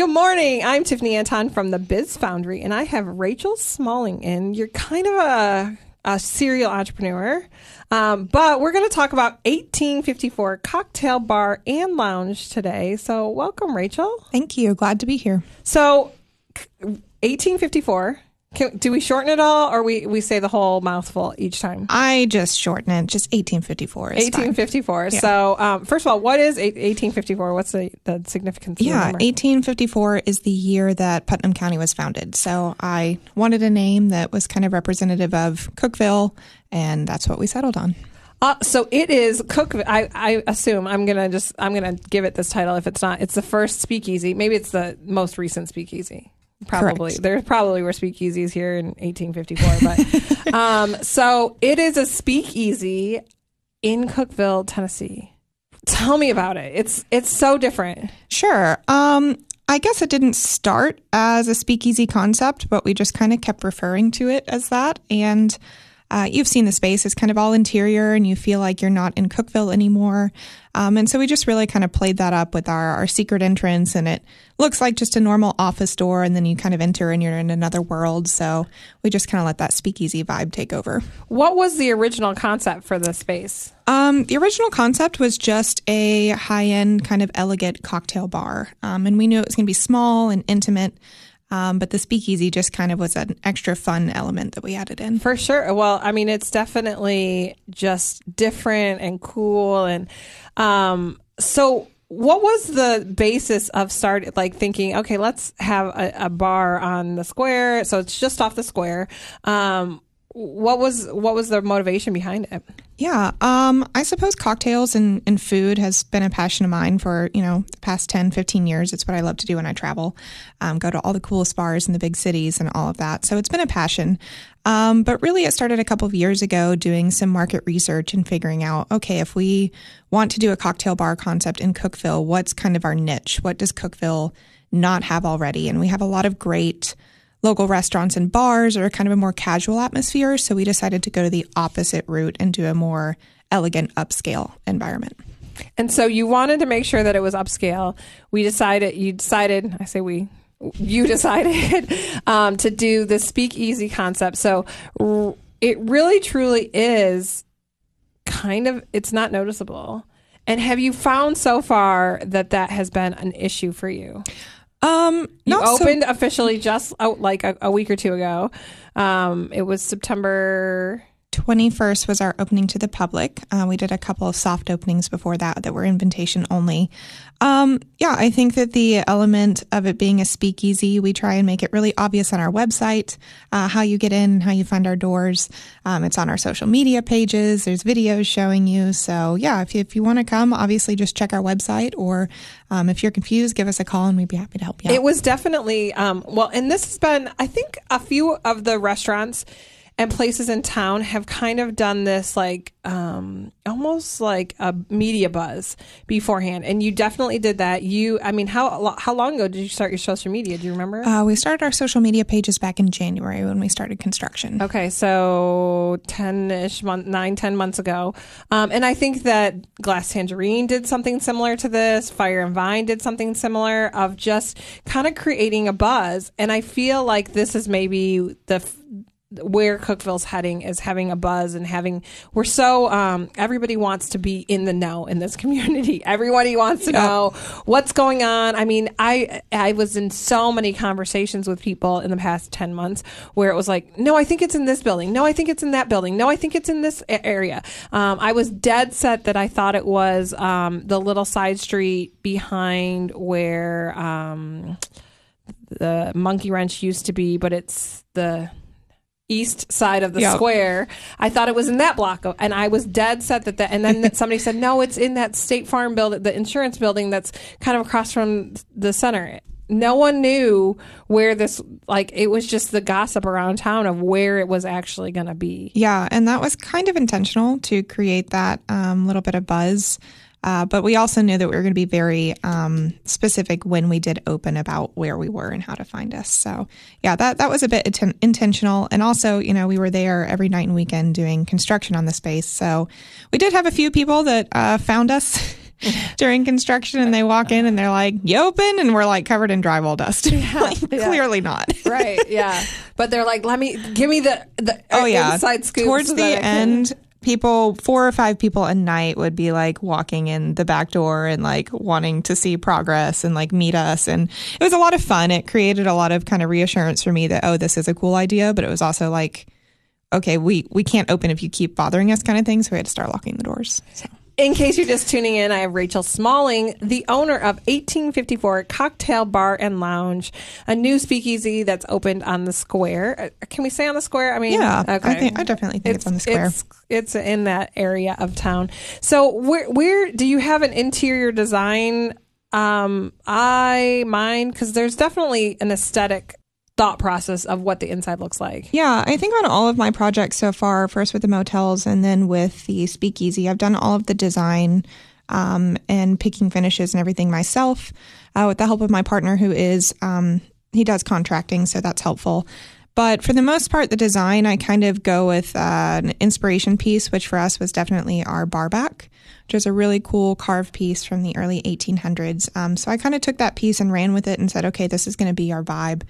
Good morning. I'm Tiffany Anton from the Biz Foundry, and I have Rachel Smalling in. You're kind of a, a serial entrepreneur, um, but we're going to talk about 1854 Cocktail Bar and Lounge today. So, welcome, Rachel. Thank you. Glad to be here. So, 1854 can, do we shorten it all, or we we say the whole mouthful each time? I just shorten it. Just 1854 1854. Yeah. So, um, first of all, what is 1854? What's the, the significance? yeah, 1854 is the year that Putnam County was founded. So, I wanted a name that was kind of representative of Cookeville, and that's what we settled on. Uh, so it is Cook. I, I assume I'm gonna just I'm gonna give it this title. If it's not, it's the first speakeasy. Maybe it's the most recent speakeasy. Probably Correct. there probably were speakeasies here in 1854, but um, so it is a speakeasy in Cookeville, Tennessee. Tell me about it. It's it's so different. Sure. Um, I guess it didn't start as a speakeasy concept, but we just kind of kept referring to it as that. And uh, you've seen the space; it's kind of all interior, and you feel like you're not in Cookeville anymore. Um, and so we just really kind of played that up with our, our secret entrance, and it looks like just a normal office door, and then you kind of enter and you're in another world. So we just kind of let that speakeasy vibe take over. What was the original concept for the space? Um, the original concept was just a high end, kind of elegant cocktail bar, um, and we knew it was going to be small and intimate. Um, but the speakeasy just kind of was an extra fun element that we added in. For sure. Well, I mean, it's definitely just different and cool. And um, so, what was the basis of start like thinking? Okay, let's have a, a bar on the square. So it's just off the square. Um, what was what was the motivation behind it? Yeah, um, I suppose cocktails and, and food has been a passion of mine for, you know, the past 10, 15 years. It's what I love to do when I travel, um, go to all the coolest bars in the big cities and all of that. So it's been a passion. Um, but really, it started a couple of years ago doing some market research and figuring out, okay, if we want to do a cocktail bar concept in Cookeville, what's kind of our niche? What does Cookeville not have already? And we have a lot of great local restaurants and bars or kind of a more casual atmosphere. So we decided to go to the opposite route and do a more elegant upscale environment. And so you wanted to make sure that it was upscale. We decided, you decided, I say we, you decided um, to do the speakeasy concept. So r- it really truly is kind of, it's not noticeable. And have you found so far that that has been an issue for you? Um, You not so- opened officially just uh, like a, a week or two ago. Um, it was September 21st was our opening to the public. Uh, we did a couple of soft openings before that that were invitation only. Um, yeah, I think that the element of it being a speakeasy, we try and make it really obvious on our website uh, how you get in, how you find our doors. Um, it's on our social media pages. There's videos showing you. So yeah, if you, if you want to come, obviously just check our website, or um, if you're confused, give us a call and we'd be happy to help you out. It was definitely um, well, and this has been. I think a few of the restaurants and places in town have kind of done this, like um, almost like a media buzz beforehand. And you definitely did that. You, I mean, how how long ago did you start your social media? Do you remember? uh, we started our social media pages back in January when we started construction. Okay, so 10 ish month, nine, 10 months ago. Um, and I think that Glass Tangerine did something similar to this. Fire and Vine did something similar of just kind of creating a buzz. And I feel like this is maybe the, where Cookeville's heading is having a buzz and having, we're so, um, everybody wants to be in the know in this community. Everybody wants to know what's going on. I mean, I, I was in so many conversations with people in the past 10 months where it was like, no, I think it's in this building. No, I think it's in that building. No, I think it's in this area. Um, I was dead set that I thought it was, um, the little side street behind where, um, the monkey wrench used to be, but it's the east side of the Yep. square. I thought it was in that block, and I was dead set that that. And then somebody said, "No, it's in that State Farm building, the insurance building that's kind of across from the center." No one knew where this like it was just the gossip around town of where it was actually going to be. Yeah, and that was kind of intentional to create that um, little bit of buzz. Uh, but we also knew that we were going to be very um, specific when we did open about where we were and how to find us. So, yeah, that that was a bit atten- intentional. And also, you know, we were there every night and weekend doing construction on the space. So, we did have a few people that uh, found us during construction and they walk in and they're like, "You open?" and we're like covered in drywall dust. like, yeah. Clearly not. right. Yeah. But they're like, let me give me the the Oh yeah. inside scoop. Towards so the I can- end, people four or five people a night would be like walking in the back door and like wanting to see progress and like meet us and it was a lot of fun. It created a lot of kind of reassurance for me that oh this is a cool idea, but it was also like okay, we we can't open if you keep bothering us kind of thing, so we had to start locking the doors. So. In case you're just tuning in, I have Rachel Smalling, the owner of 1854 Cocktail Bar and Lounge, a new speakeasy that's opened on the square. Uh, Can we say on the square? I mean, Yeah, I think I definitely think it's, on the square. It's, it's in that area of town. So where where do you have an interior design? Um, I mind because there's definitely an aesthetic thought process of what the inside looks like. Yeah, I think on all of my projects so far, first with the motels and then with the speakeasy, I've done all of the design um, and picking finishes and everything myself uh, with the help of my partner who is, um, he does contracting, so that's helpful. But for the most part, the design, I kind of go with uh, an inspiration piece, which for us was definitely our bar back, which is a really cool carved piece from the early 1800s. Um, so I kind of took that piece and ran with it and said, okay, this is going to be our vibe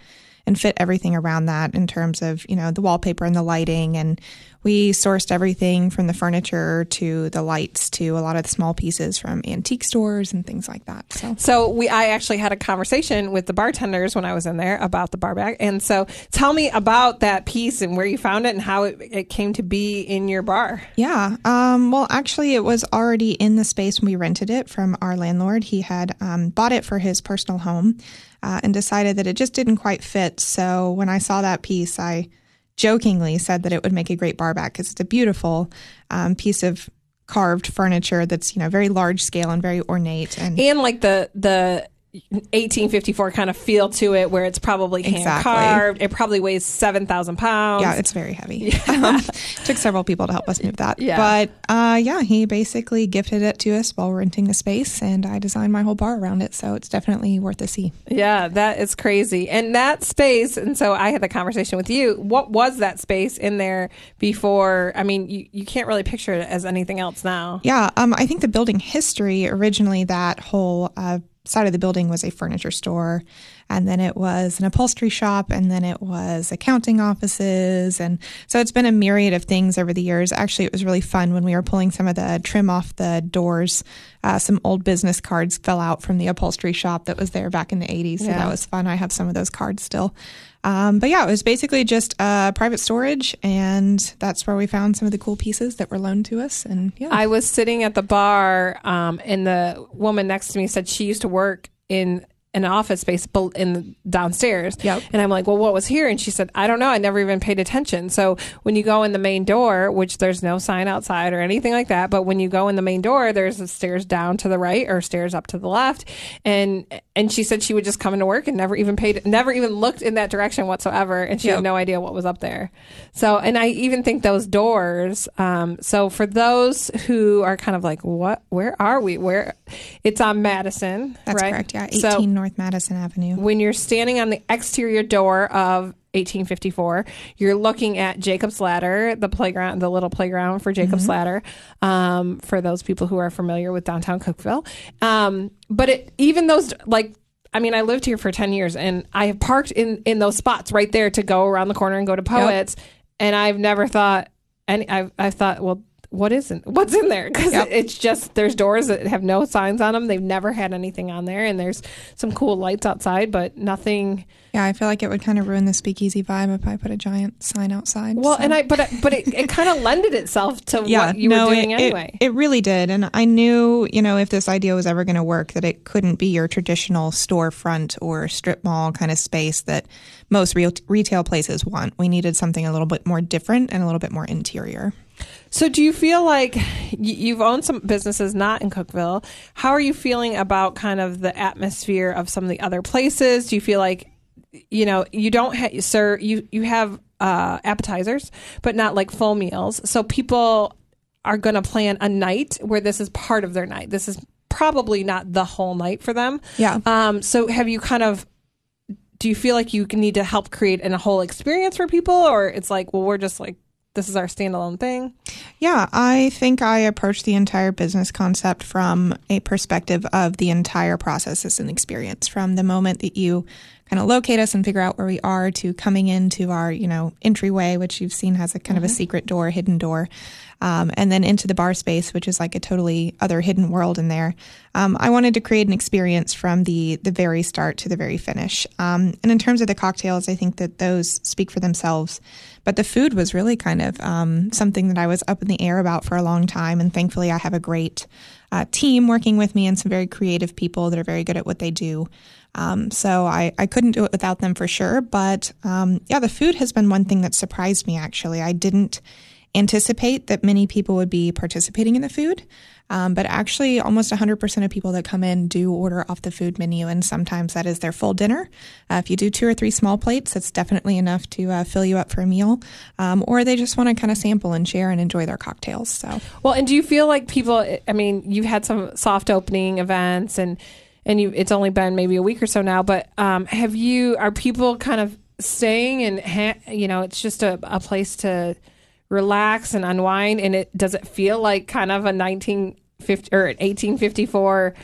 and fit everything around that in terms of you know the wallpaper and the lighting and we sourced everything from the furniture to the lights to a lot of the small pieces from antique stores and things like that so So we, I actually had a conversation with the bartenders when I was in there about the bar back. And so tell me about that piece and where you found it and how it, it came to be in your bar. yeah um, well actually it was already in the space when we rented it from our landlord he had um, bought it for his personal home uh, and decided that it just didn't quite fit so when i saw that piece i jokingly said that it would make a great bar back because it's a beautiful um, piece of carved furniture that's you know very large scale and very ornate and And like the, the, 1854 kind of feel to it where it's probably hand Exactly. carved. It probably weighs 7,000 pounds. yeah it's very heavy um, took several people to help us move that Yeah. but uh, yeah he basically gifted it to us while renting the space and i designed my whole bar around it so it's definitely worth a see Yeah, that is crazy. And that space, and so I had the conversation with you. What was that space in there before? I mean, you, you can't really picture it as anything else now. Yeah, um, I think the building history originally that whole uh, side of the building was a furniture store, and then it was an upholstery shop, and then it was accounting offices, and so it's been a myriad of things over the years. Actually, it was really fun when we were pulling some of the trim off the doors. Uh, some old business cards fell out from the upholstery shop that was there back in the 80s, so Yeah. that was fun. I have some of those cards still. Um, but yeah, it was basically just uh, private storage, and that's where we found some of the cool pieces that were loaned to us. And yeah, I was sitting at the bar, um, and the woman next to me said she used to work in an office space in downstairs. Yep. And I'm like, well, what was here? And she said, I don't know. I never even paid attention. So when you go in the main door, which there's no sign outside or anything like that, but when you go in the main door, there's the stairs down to the right or stairs up to the left. And and she said she would just come into work and never even paid, never even looked in that direction whatsoever, and she Yep. had no idea what was up there. So, and I even think those doors. Um, so for those who are kind of like, what? Where are we? Where? It's on Madison, That's right? correct. Yeah, 18 So North Madison Avenue. when you're standing on the exterior door of 1854, you're looking at Jacob's Ladder, the playground, the little playground for Jacob's Ladder, um, for those people who are familiar with downtown Cookeville. Um, but it, even those, like, I mean, I lived here for 10 years and I have parked in, in those spots right there to go around the corner and go to Poets. And I've never thought, any, I've, I've thought, well, what isn't what's in there because Yep. it's just there's doors that have no signs on them they've never had anything on there and there's some cool lights outside but nothing Yeah, I feel like it would kind of ruin the speakeasy vibe if I put a giant sign outside. well so. and i but but it, it kind of lended itself to what you no, were doing it, it- anyway It, really did. And I knew, you know, if this idea was ever going to work, that it couldn't be your traditional storefront or strip mall kind of space that most real, retail places want. We needed something a little bit more different and a little bit more interior. So do you feel like you've owned some businesses not in cookeville. How are you feeling about kind of the atmosphere of some of the other places? Do you feel like you know you don't have sir you you have uh appetizers but not like full meals. So people are going to plan a night where this is part of their night. This is probably not the whole night for them. Yeah. um so have you kind of do you feel like you can need to help create an, a whole experience for people or it's like well we're just like this is our standalone thing Yeah, I think I approach the entire business concept from a perspective of the entire process as an experience from the moment that you kind of locate us and figure out where we are to coming into our, you know, entryway, which you've seen has a kind mm-hmm. of a mm-hmm. secret door, hidden door, um, and then into the bar space, which is like a totally other hidden world in there. Um, I wanted to create an experience from the the very start to the very finish. Um, and in terms of the cocktails, I think that those speak for themselves. But the food was really kind of um, something that I was up in the air about for a long time, and thankfully, I have a great uh, team working with me and some very creative people that are very good at what they do. Um, so I, I couldn't do it without them for sure. But um, yeah, the food has been one thing that surprised me actually. I didn't anticipate that many people would be participating in the food. Um, but actually, almost 100% of people that come in do order off the food menu, and sometimes that is their full dinner. Uh, if you do two or three small plates, that's definitely enough to uh, fill you up for a meal. Um, or they just want to kind of sample and share and enjoy their cocktails. So, well, and do you feel like people? I mean, you've had some soft opening events, and and you it's only been maybe a week or so now but um, have you are people kind of staying and ha- you know it's just a, a place to relax and unwind and it does it feel like kind of a 1950 or 1854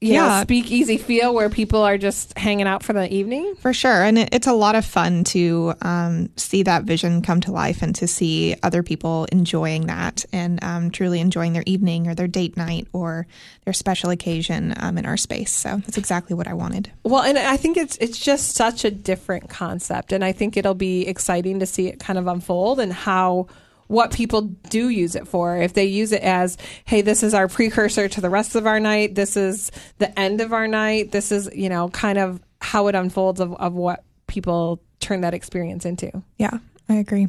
yeah, speak speakeasy feel where people are just hanging out for the evening. For sure. And it, it's a lot of fun to um, see that vision come to life and to see other people enjoying that and um, truly enjoying their evening or their date night or their special occasion um, in our space. So that's exactly what I wanted. Well, and I think it's it's just such a different concept. And I think it'll be exciting to see it kind of unfold and how what people do use it for. If they use it as, hey, this is our precursor to the rest of our night, this is the end of our night, this is, you know, kind of how it unfolds of, of what people turn that experience into. Yeah, I agree.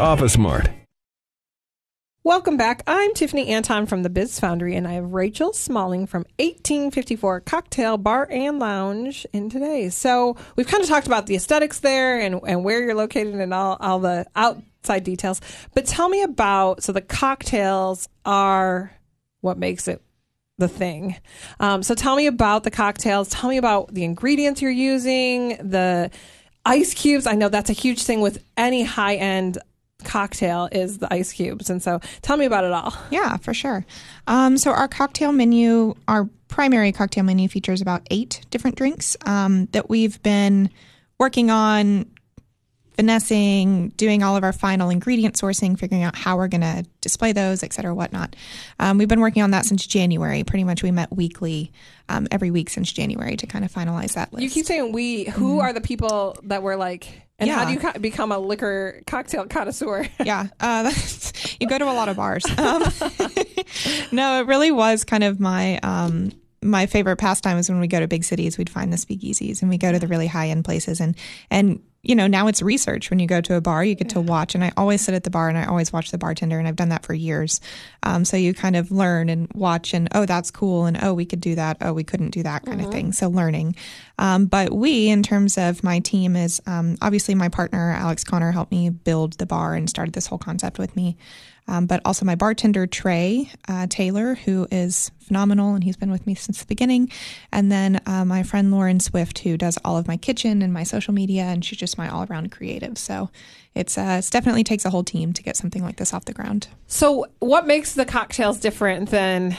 Office Mart. Welcome back. I'm Tiffany Anton from the Biz Foundry, and I have Rachel Smalling from 1854 Cocktail Bar and Lounge in today. So we've kind of talked about the aesthetics there and, and where you're located and all, all the outside details. But tell me about so the cocktails are what makes it the thing. Um, so tell me about the cocktails. Tell me about the ingredients you're using, the ice cubes. I know that's a huge thing with any high end cocktail is the ice cubes. And so tell me about it all. Yeah, for sure. Um, so our cocktail menu, our primary cocktail menu features about eight different drinks um, that we've been working on finessing, doing all of our final ingredient sourcing, figuring out how we're going to display those, et cetera, whatnot. Um, we've been working on that since January. Pretty much, we met weekly um, every week since January to kind of finalize that list. You keep saying we. Who mm-hmm. are the people that were like? And yeah. how do you co- become a liquor cocktail connoisseur? yeah, uh, you go to a lot of bars. Um, no, it really was kind of my um, my favorite pastime is when we go to big cities, we'd find the speakeasies and we go to the really high end places and and you know, now it's research. When you go to a bar, you get to watch. And I always sit at the bar and I always watch the bartender, and I've done that for years. Um, so you kind of learn and watch, and oh, that's cool, and oh, we could do that. Oh, we couldn't do that kind mm-hmm. of thing. So learning. Um, but we, in terms of my team, is um, obviously my partner Alex Connor helped me build the bar and started this whole concept with me um, but also my bartender, Trey uh, Taylor, who is phenomenal and he's been with me since the beginning. And then uh, my friend Lauren Swift, who does all of my kitchen and my social media, and she's just my all around creative. So it's, uh, it definitely takes a whole team to get something like this off the ground. So, what makes the cocktails different than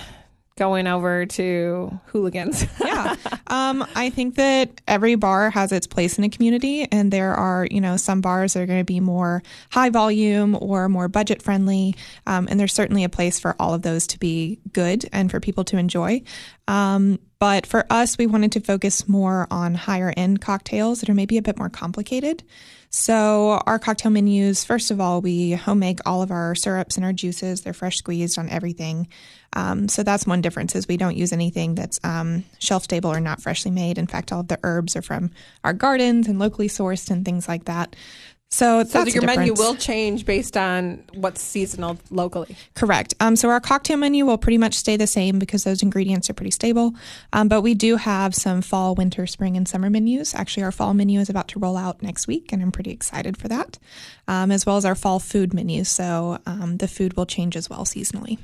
going over to hooligans. yeah. Um, I think that every bar has its place in a community, and there are, you know, some bars that are going to be more high volume or more budget friendly. Um, and there's certainly a place for all of those to be good and for people to enjoy. Um, but for us, we wanted to focus more on higher end cocktails that are maybe a bit more complicated. So our cocktail menus, first of all, we home make all of our syrups and our juices. They're fresh squeezed on everything. Um, so that's one difference is we don't use anything that's um, shelf stable or not freshly made. In fact, all of the herbs are from our gardens and locally sourced and things like that. So, So that's your menu will change based on what's seasonal locally. Correct. Um, so our cocktail menu will pretty much stay the same because those ingredients are pretty stable. Um, but we do have some fall, winter, spring, and summer menus. Actually, our fall menu is about to roll out next week, and I'm pretty excited for that, um, as well as our fall food menu. So um, the food will change as well seasonally.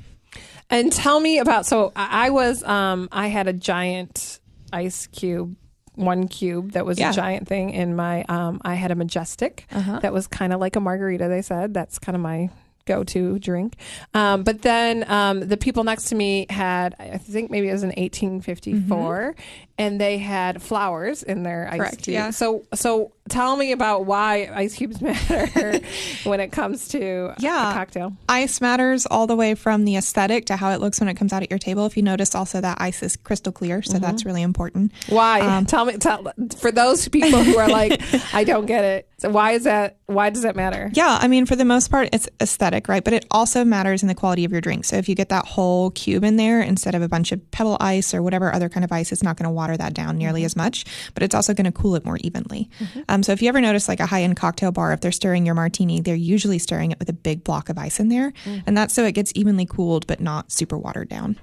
And tell me about so I was um I had a giant ice cube one cube that was Yeah. a giant thing in my um I had a majestic that was kind of like a margarita they said. That's kind of my go-to drink. Um, but then um, the people next to me had i think maybe it was an 1854 and they had flowers in their ice Correct, yeah. so so tell me about why ice cubes matter when it comes to Yeah. a cocktail Ice matters all the way from the aesthetic to how it looks when it comes out at your table. If you notice, also that ice is crystal clear, so that's really important. Why? Um, tell me. Tell for those people who are like, I don't get it. So why is that? Why does that matter? Yeah, I mean, for the most part, it's aesthetic, right? But it also matters in the quality of your drink. So if you get that whole cube in there instead of a bunch of pebble ice or whatever other kind of ice, it's not going to water that down nearly as much, but it's also going to cool it more evenly. Um, so if you ever notice like a high end cocktail bar, if they're stirring your martini, they're usually stirring it with a big block of ice in there. And that's so it gets evenly cooled, but not super watered down.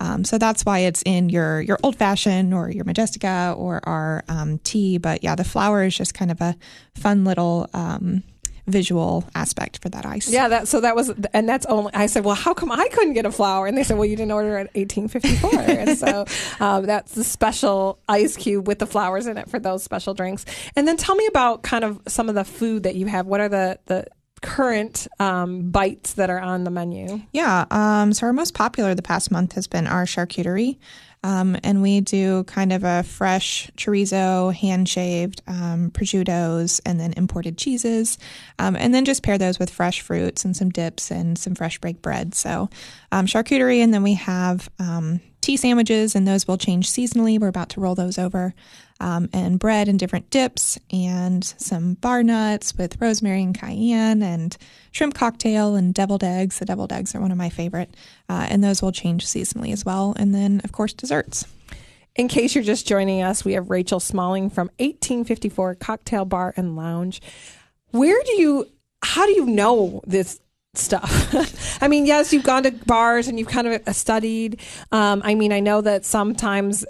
Um, so that's why it's in your your old fashioned or your Majestica or our um, tea. But yeah, the flower is just kind of a fun little um, visual aspect for that ice. Yeah, that so that was, and that's only. I said, well, how come I couldn't get a flower? And they said, well, you didn't order at 1854, and so um, that's the special ice cube with the flowers in it for those special drinks. And then tell me about kind of some of the food that you have. What are the the current um, bites that are on the menu? Yeah. Um, so our most popular the past month has been our charcuterie. Um, and we do kind of a fresh chorizo, hand shaved, um, prosciuttos, and then imported cheeses. Um, and then just pair those with fresh fruits and some dips and some fresh baked bread. So um, charcuterie. And then we have um, tea sandwiches, and those will change seasonally. We're about to roll those over. Um, and bread and different dips, and some bar nuts with rosemary and cayenne, and shrimp cocktail and deviled eggs. The deviled eggs are one of my favorite, uh, and those will change seasonally as well. And then, of course, desserts. In case you're just joining us, we have Rachel Smalling from 1854 Cocktail Bar and Lounge. Where do you, how do you know this stuff? I mean, yes, you've gone to bars and you've kind of studied. Um, I mean, I know that sometimes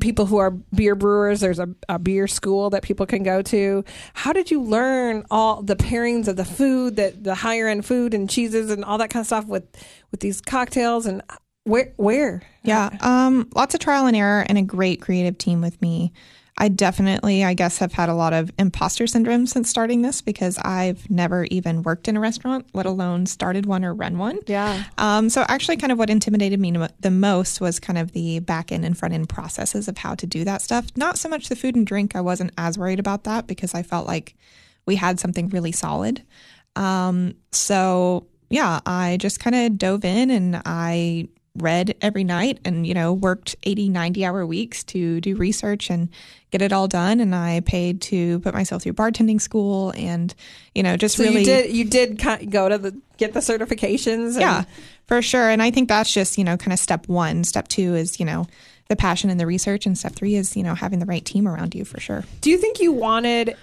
people who are beer brewers, there's a, a beer school that people can go to. How did you learn all the pairings of the food, that the higher end food and cheeses and all that kind of stuff with with these cocktails and where where? Yeah, um, lots of trial and error, and a great creative team with me. I definitely, I guess, have had a lot of imposter syndrome since starting this because I've never even worked in a restaurant, let alone started one or run one. Yeah. Um, so actually, kind of what intimidated me the most was kind of the back end and front end processes of how to do that stuff. Not so much the food and drink. I wasn't as worried about that because I felt like we had something really solid. Um, so yeah, I just kind of dove in and I read every night and, you know, worked 80, 90 hour weeks to do research and get it all done. And I paid to put myself through bartending school and, you know, just So really. you did you did go to the get the certifications. and- Yeah, for sure. And I think that's just, you know, kind of step one. Step two is, you know, the passion and the research. And step three is, you know, having the right team around you for sure. Do you think you wanted?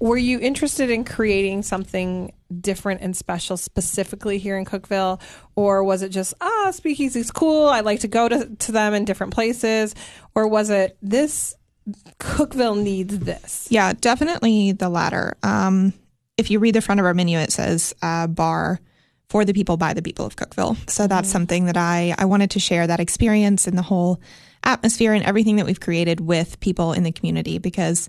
Were you interested in creating something different and special specifically here in Cookeville, or was it just ah, Speakeasy's cool? I'd like to go to to them in different places, or was it this Cookeville needs this? Yeah, definitely the latter. Um, if you read the front of our menu, it says uh, bar for the people by the people of Cookeville. So that's something that I, I wanted to share that experience and the whole atmosphere and everything that we've created with people in the community because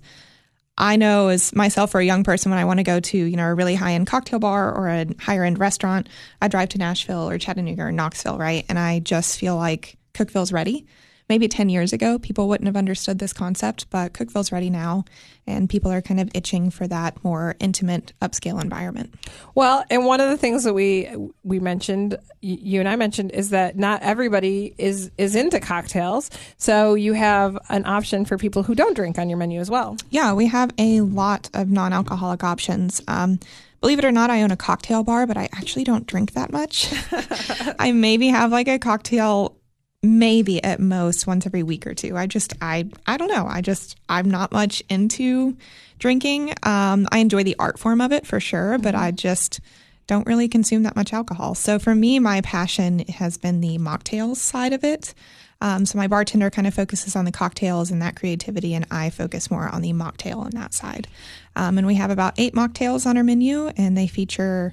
I know as myself or a young person when I want to go to, you know, a really high end cocktail bar or a higher end restaurant, I drive to Nashville or Chattanooga or Knoxville, right? And I just feel like Cookeville's ready. Maybe 10 years ago, people wouldn't have understood this concept, but Cookeville's ready now, and people are kind of itching for that more intimate upscale environment. Well, and one of the things that we we mentioned, you and I mentioned, is that not everybody is is into cocktails. So you have an option for people who don't drink on your menu as well. Yeah, we have a lot of non-alcoholic options. Um, believe it or not, I own a cocktail bar, but I actually don't drink that much. I maybe have like a cocktail maybe at most once every week or two. I just I I don't know. I just I'm not much into drinking. Um, I enjoy the art form of it for sure, but I just don't really consume that much alcohol. So for me, my passion has been the mocktails side of it. Um, so my bartender kind of focuses on the cocktails and that creativity, and I focus more on the mocktail and that side. Um, and we have about eight mocktails on our menu, and they feature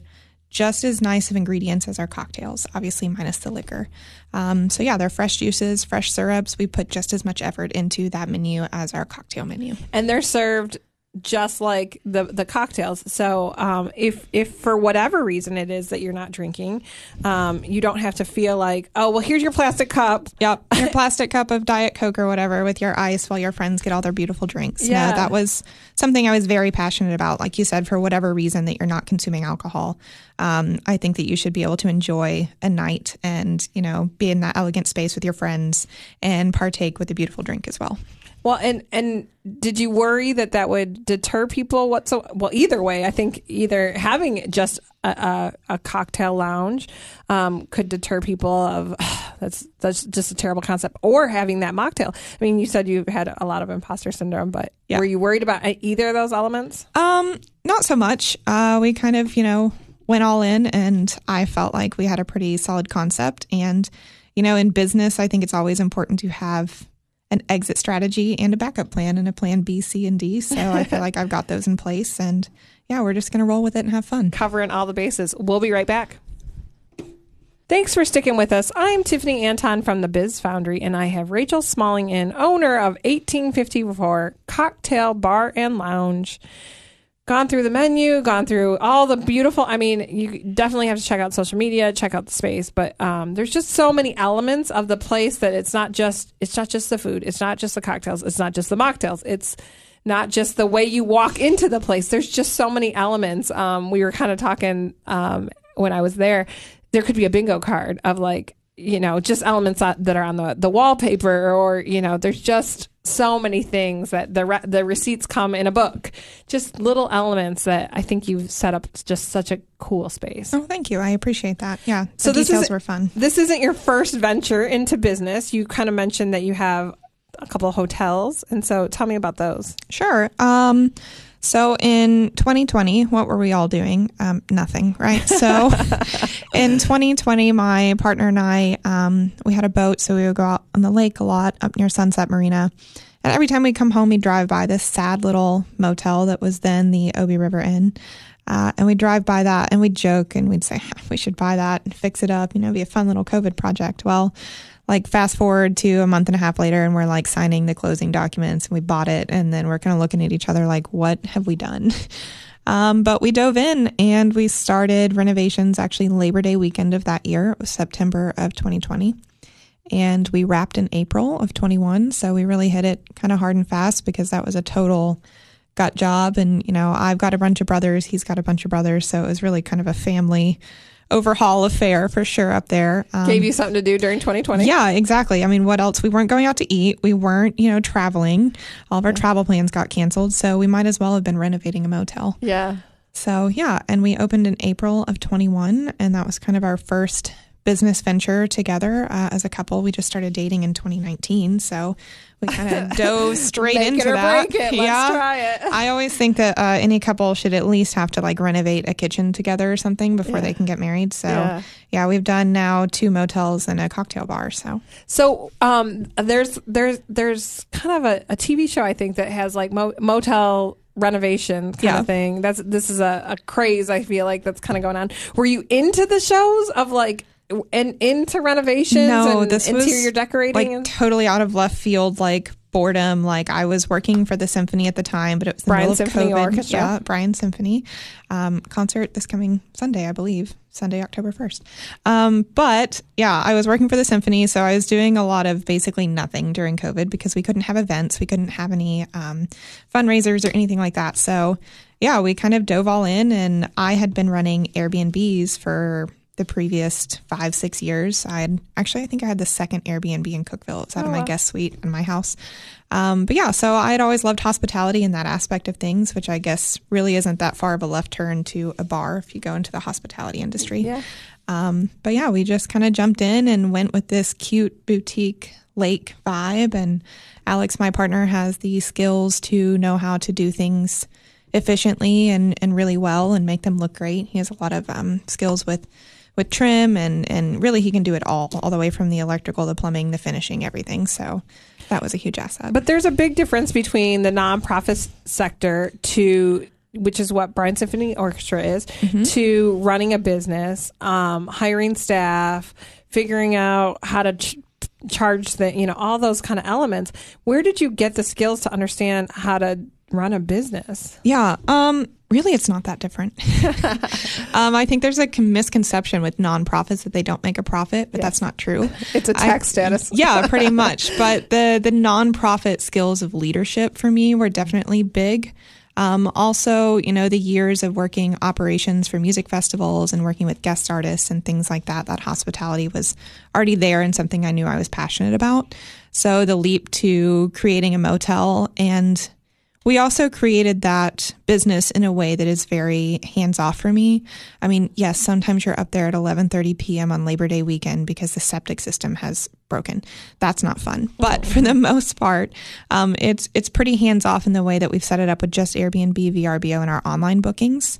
just as nice of ingredients as our cocktails, obviously minus the liquor. Um, so yeah, they're fresh juices, fresh syrups. We put just as much effort into that menu as our cocktail menu. And they're served just like the the cocktails. So um, if if for whatever reason it is that you're not drinking, um, you don't have to feel like oh well here's your plastic cup. Yep, your plastic cup of diet coke or whatever with your ice while your friends get all their beautiful drinks. Yeah. No, that was something I was very passionate about. Like you said, for whatever reason that you're not consuming alcohol, um, I think that you should be able to enjoy a night and you know be in that elegant space with your friends and partake with a beautiful drink as well. Well, and and did you worry that that would deter people? What so? Well, either way, I think either having just a, a, a cocktail lounge um, could deter people of that's that's just a terrible concept, or having that mocktail. I mean, you said you had a lot of imposter syndrome, but Yeah. were you worried about either of those elements? Um, not so much. Uh, we kind of, you know, went all in, and I felt like we had a pretty solid concept. And, you know, in business, I think it's always important to have an exit strategy and a backup plan and a plan B, C, and D. So I feel like I've got those in place. And yeah, we're just going to roll with it and have fun. covering all the bases. We'll be right back. Thanks for sticking with us. I'm Tiffany Anton from the Biz Foundry, and I have Rachel Smalling in, owner of 1854 Cocktail Bar and Lounge. Gone through the menu, gone through all the beautiful. I mean, you definitely have to check out social media, check out the space, but um, there's just so many elements of the place that it's not just it's not just the food, it's not just the cocktails, it's not just the mocktails, it's not just the way you walk into the place. There's just so many elements. Um, we were kind of talking um, when I was there. There could be a bingo card of like, you know, just elements that are on the, the wallpaper, or you know, there's just so many things that the re- the receipts come in a book. Just little elements that I think you've set up just such a cool space. Oh, thank you. I appreciate that. Yeah. The So this details were fun. This isn't your first venture into business. You kind of mentioned that you have a couple of hotels, and so tell me about those. Sure. Um, so in 2020, what were we all doing? Um, nothing, right? So in 2020, my partner and I, um, we had a boat, so we would go out on the lake a lot up near Sunset Marina. And every time we'd come home, we'd drive by this sad little motel that was then the Obey River Inn. Uh, and we'd drive by that and we'd joke and we'd say, we should buy that and fix it up. You know, be a fun little COVID project. Well, like fast forward to a month and a half later and we're like signing the closing documents and we bought it and then we're kind of looking at each other like what have we done? Um, but we dove in and we started renovations actually labor day weekend of that year. It was september of 2020 and we wrapped in april of 21 so we really hit it kind of hard and fast because that was a total gut job. And you know i've got a bunch of brothers he's got a bunch of brothers so it was really kind of a family overhaul affair for sure up there um, Gave you something to do during 2020. yeah, exactly. I mean, what else? We weren't going out to eat. We weren't, you know, traveling. All of our travel plans got canceled. So we might as well have been renovating a motel. Yeah. So yeah, and we opened in April of 21, and that was kind of our first business venture together uh, as a couple. We just started dating in 2019, so we kind of dove straight into that. break it. Let's try it. I always think that uh, any couple should at least have to like renovate a kitchen together or something before they can get married. So Yeah. yeah. we've done now two motels and a cocktail bar. So So um, there's there's there's kind of a, a TV show I think that has like mo- motel renovation kind Yeah. of thing. That's this is a, a craze I feel like that's kind of going on. Were you into the shows of like and into renovations no, and this interior was decorating? like and- totally out of left field, like boredom. Like I was working for the symphony at the time, but it was the Bryan Symphony COVID. Orchestra. Yeah, Bryan Symphony um, concert this coming Sunday, I believe, Sunday, October first. Um, but yeah, I was working for the symphony, so I was doing a lot of basically nothing during COVID because we couldn't have events, we couldn't have any um, fundraisers or anything like that. So yeah, we kind of dove all in, and I had been running Airbnbs for the previous five, six years. I had actually, I think I had the second Airbnb in Cookeville. It was out of my guest suite in my house. Um, but yeah, so I had always loved hospitality and that aspect of things, which I guess really isn't that far of a left turn to a bar if you go into the hospitality industry. Yeah. Um, but yeah, we just kind of jumped in and went with this cute boutique lake vibe. And Alex, my partner, has the skills to know how to do things efficiently and, and really well and make them look great. He has a lot of um, skills with with trim and and really he can do it all, all the way from the electrical, the plumbing, the finishing, everything. So that was a huge asset. But there's a big difference between the nonprofit sector to which is what Bryan Symphony Orchestra is, to running a business, um, hiring staff, figuring out how to ch- charge the, you know, all those kind of elements. Where did you get the skills to understand how to run a business? Yeah. Um, really, it's not that different. um, I think there's a misconception with nonprofits that they don't make a profit, but that's not true. It's a tax I- status. yeah, pretty much. But the the nonprofit skills of leadership for me were definitely big. Um, also, you know, the years of working operations for music festivals and working with guest artists and things like that, that hospitality was already there and something I knew I was passionate about. So the leap to creating a motel and we also created that business in a way that is very hands off for me. I mean, yes, sometimes you're up there at 11:30 p.m. on Labor Day weekend because the septic system has broken. That's not fun. But for the most part, um, it's it's pretty hands off in the way that we've set it up with just Airbnb, VRBO, and our online bookings.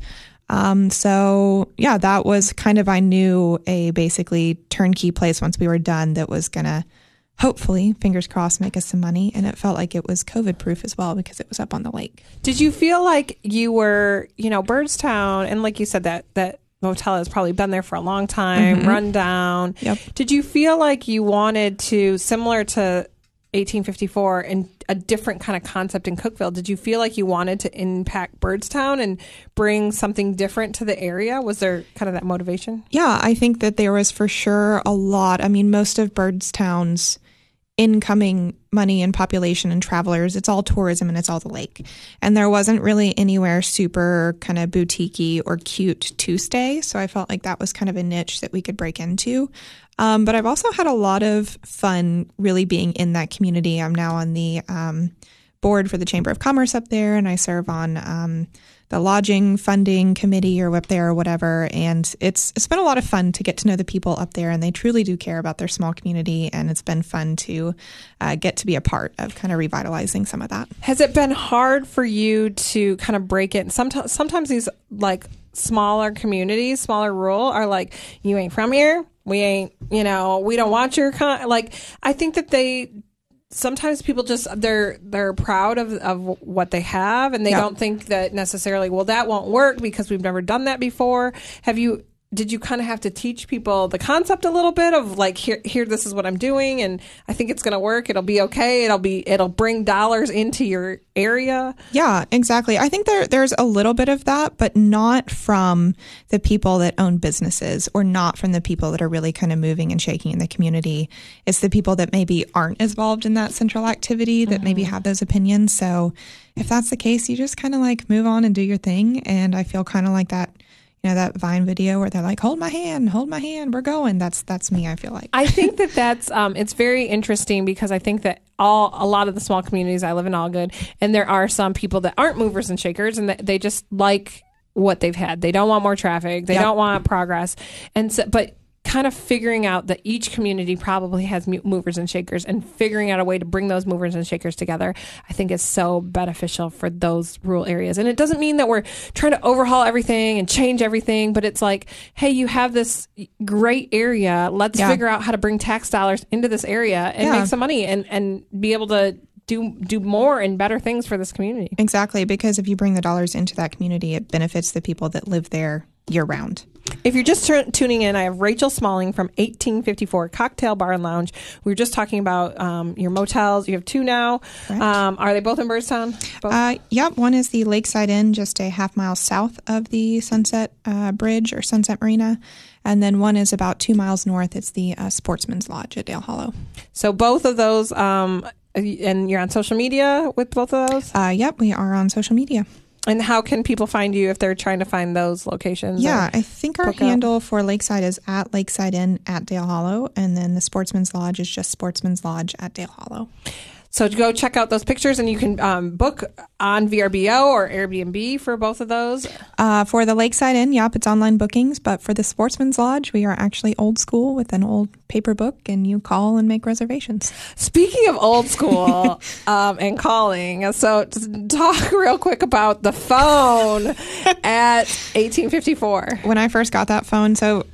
Um, so yeah, that was kind of I knew a basically turnkey place once we were done that was gonna hopefully, fingers crossed, make us some money. And it felt like it was COVID proof as well because it was up on the lake. Did you feel like you were, you know, Byrdstown, and like you said, that that motel has probably been there for a long time, mm-hmm. run down. Yep. Did you feel like you wanted to, similar to 1854, and a different kind of concept in Cookeville? Did you feel like you wanted to impact Byrdstown and bring something different to the area? Was there kind of that motivation? Yeah, I think that there was for sure a lot. I mean, most of Byrdstown's incoming money and population and travelers, it's all tourism and it's all the lake. And there wasn't really anywhere super kind of boutiquey or cute to stay. So I felt like that was kind of a niche that we could break into. Um, but I've also had a lot of fun really being in that community. I'm now on the um, board for the Chamber of Commerce up there, and I serve on um, the lodging funding committee or up there or whatever. And it's it's been a lot of fun to get to know the people up there, and they truly do care about their small community. And it's been fun to uh, get to be a part of kind of revitalizing some of that. Has it been hard for you to kind of break it? Sometimes, sometimes these like smaller communities, smaller rural, are like, you ain't from here. We ain't, you know, we don't want your kind. Like, I think that they sometimes people just they're they're proud of of what they have, and they Yeah. don't think that necessarily. Well, that won't work because we've never done that before. Have you? Did you kind of have to teach people the concept a little bit of like here here this is what I'm doing and I think it's going to work it'll be okay it'll be it'll bring dollars into your area Yeah, exactly. I think there there's a little bit of that, but not from the people that own businesses or not from the people that are really kind of moving and shaking in the community. It's the people that maybe aren't involved in that central activity that maybe mm-hmm. have those opinions. So if that's the case, you just kind of like move on and do your thing. And I feel kind of like that, you know, that Vine video where they're like, "Hold my hand, hold my hand, we're going." That's that's me. I feel like. I think that that's um, it's very interesting because I think that all a lot of the small communities I live in all good, and there are some people that aren't movers and shakers, and that they just like what they've had. They don't want more traffic. They Yep. don't want progress, and so but kind of figuring out that each community probably has movers and shakers and figuring out a way to bring those movers and shakers together i think is so beneficial for those rural areas and it doesn't mean that we're trying to overhaul everything and change everything but it's like hey you have this great area let's Yeah. figure out how to bring tax dollars into this area and Yeah. make some money and and be able to do do more and better things for this community Exactly, because if you bring the dollars into that community, it benefits the people that live there year round. If you're just tur- tuning in, I have Rachel Smalling from 1854 Cocktail Bar and Lounge. We were just talking about um, your motels. You have two now. Um, are they both in Byrdstown? Both? Uh, yep, one is the Lakeside Inn, just a half mile south of the Sunset uh, Bridge or Sunset Marina. And then one is about two miles north. It's the uh, Sportsman's Lodge at Dale Hollow. so both of those, um, and you're on social media with both of those. Uh, yep, we are on social media. And how can people find you if they're trying to find those locations? Yeah, I think our out? handle for Lakeside is at Lakeside Inn at Dale Hollow. And then the Sportsman's Lodge is just Sportsman's Lodge at Dale Hollow. So go check out those pictures, and you can um, book on VRBO or Airbnb for both of those. Uh, for the Lakeside Inn, yep, it's online bookings. But for the Sportsman's Lodge, we are actually old school with an old paper book, and you call and make reservations. Speaking of old school um, and calling, so talk real quick about the phone at 1854. when I first got that phone, so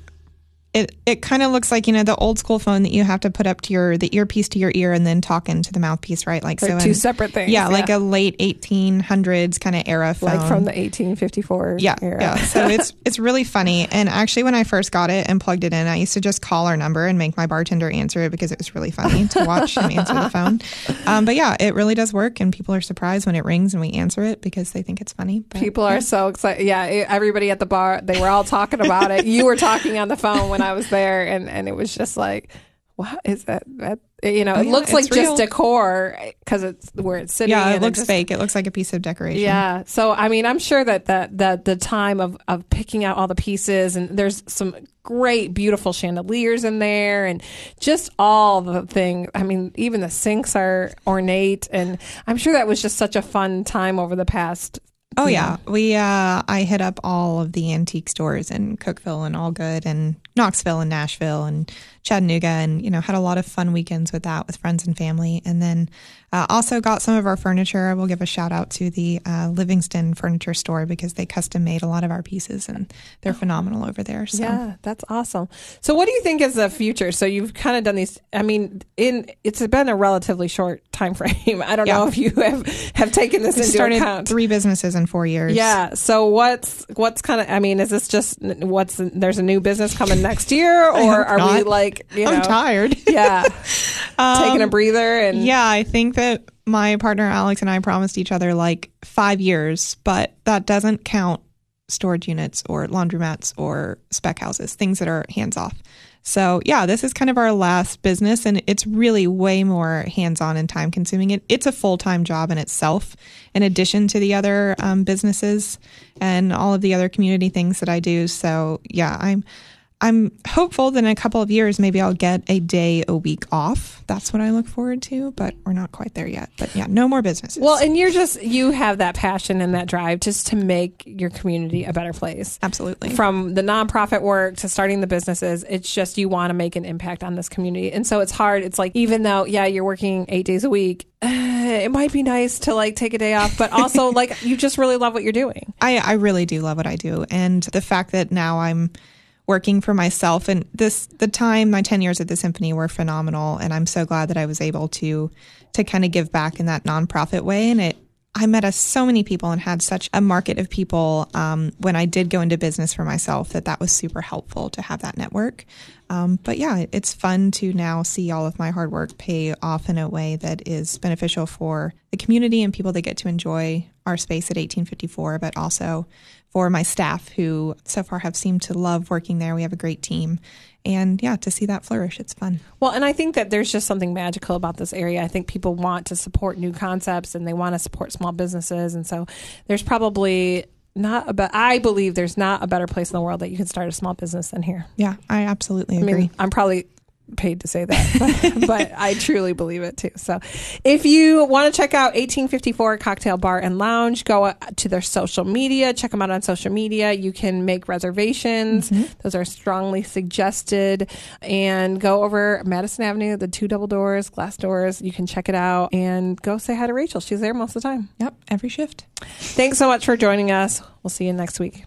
it it kind of looks like you know the old school phone that you have to put up to your the earpiece to your ear and then talk into the mouthpiece, right? Like They're so two in- separate things, Yeah, like a late 1800s kind of era phone. Like from the 1854 yeah, era. yeah. So it's it's really funny. And actually, when I first got it and plugged it in, I used to just call our number and make my bartender answer it because it was really funny to watch him answer the phone. Um, but yeah, it really does work, and people are surprised when it rings and we answer it because they think it's funny. But, People are so excited. Yeah, everybody at the bar, they were all talking about it. You were talking on the phone when I was there, and, and it was just like, what is that? that you know, it yeah, looks like real. just decor because it's where it's sitting. yeah, it and looks just- fake. It looks like a piece of decoration. Yeah. So I mean, I'm sure that that that the time of of picking out all the pieces and there's some great beautiful chandeliers in there and just all the thing. I mean, even the sinks are ornate and I'm sure that was just such a fun time over the past Oh yeah, we uh, I hit up all of the antique stores in Cookeville and Algood and Knoxville and Nashville and Chattanooga, and you know had a lot of fun weekends with that with friends and family. And then uh, also got some of our furniture. I will give a shout out to the uh, Livingston Furniture Store because they custom made a lot of our pieces and they're phenomenal over there. So. Yeah, that's awesome. So, what do you think is the future? So, you've kind of done these. I mean, in it's been a relatively short time frame. I don't know if you have have taken this We into started account. three businesses in four years. Yeah. So what's what's kind of? I mean, is this just what's there's a new business coming next year, or are we not. Like you I'm tired. Yeah, taking a breather and Yeah, I think that my partner Alex and I promised each other like five years, but that doesn't count storage units or laundromats or spec houses, things that are hands off. So yeah, this is kind of our last business, and it's really way more hands on and time consuming. It, it's a full time job in itself, in addition to the other um, businesses and all of the other community things that I do. So yeah, I'm. I'm hopeful that in a couple of years, maybe I'll get a day a week off. That's what I look forward to, but we're not quite there yet. But yeah, no more businesses. well, and you're just you have that passion and that drive just to make your community a better place. absolutely. From the nonprofit work to starting the businesses, it's just you want to make an impact on this community, and so it's hard. It's like even though yeah, you're working eight days a week, uh, it might be nice to like take a day off, but also like you just really love what you're doing. I, I really do love what I do. And the fact that now I'm working for myself. And this the time my 10 years at the symphony were phenomenal. And I'm so glad that I was able to to kind of give back in that nonprofit way. And it I met so many people and had such a market of people um, when I did go into business for myself that that was super helpful to have that network. Um, but yeah, it's fun to now see all of my hard work pay off in a way that is beneficial for the community and people that get to enjoy our space at 1854, but also for my staff who so far have seemed to love working there. We have a great team. And yeah, to see that flourish, it's fun. Well, and I think that there's just something magical about this area. I think people want to support new concepts and they want to support small businesses. And so there's probably not a be- I believe there's not a better place in the world that you can start a small business than here. Yeah, I absolutely I agree. mean, I'm probably paid to say that, but, but I truly believe it too. So, if you want to check out 1854 Cocktail Bar and Lounge, go uh, to their social media. Check them out on social media. You can make reservations; those are strongly suggested. And go over Madison Avenue, the two double doors, glass doors. You can check it out and go say hi to Rachel. She's there most of the time. yep, every shift. Thanks so much for joining us. We'll see you next week.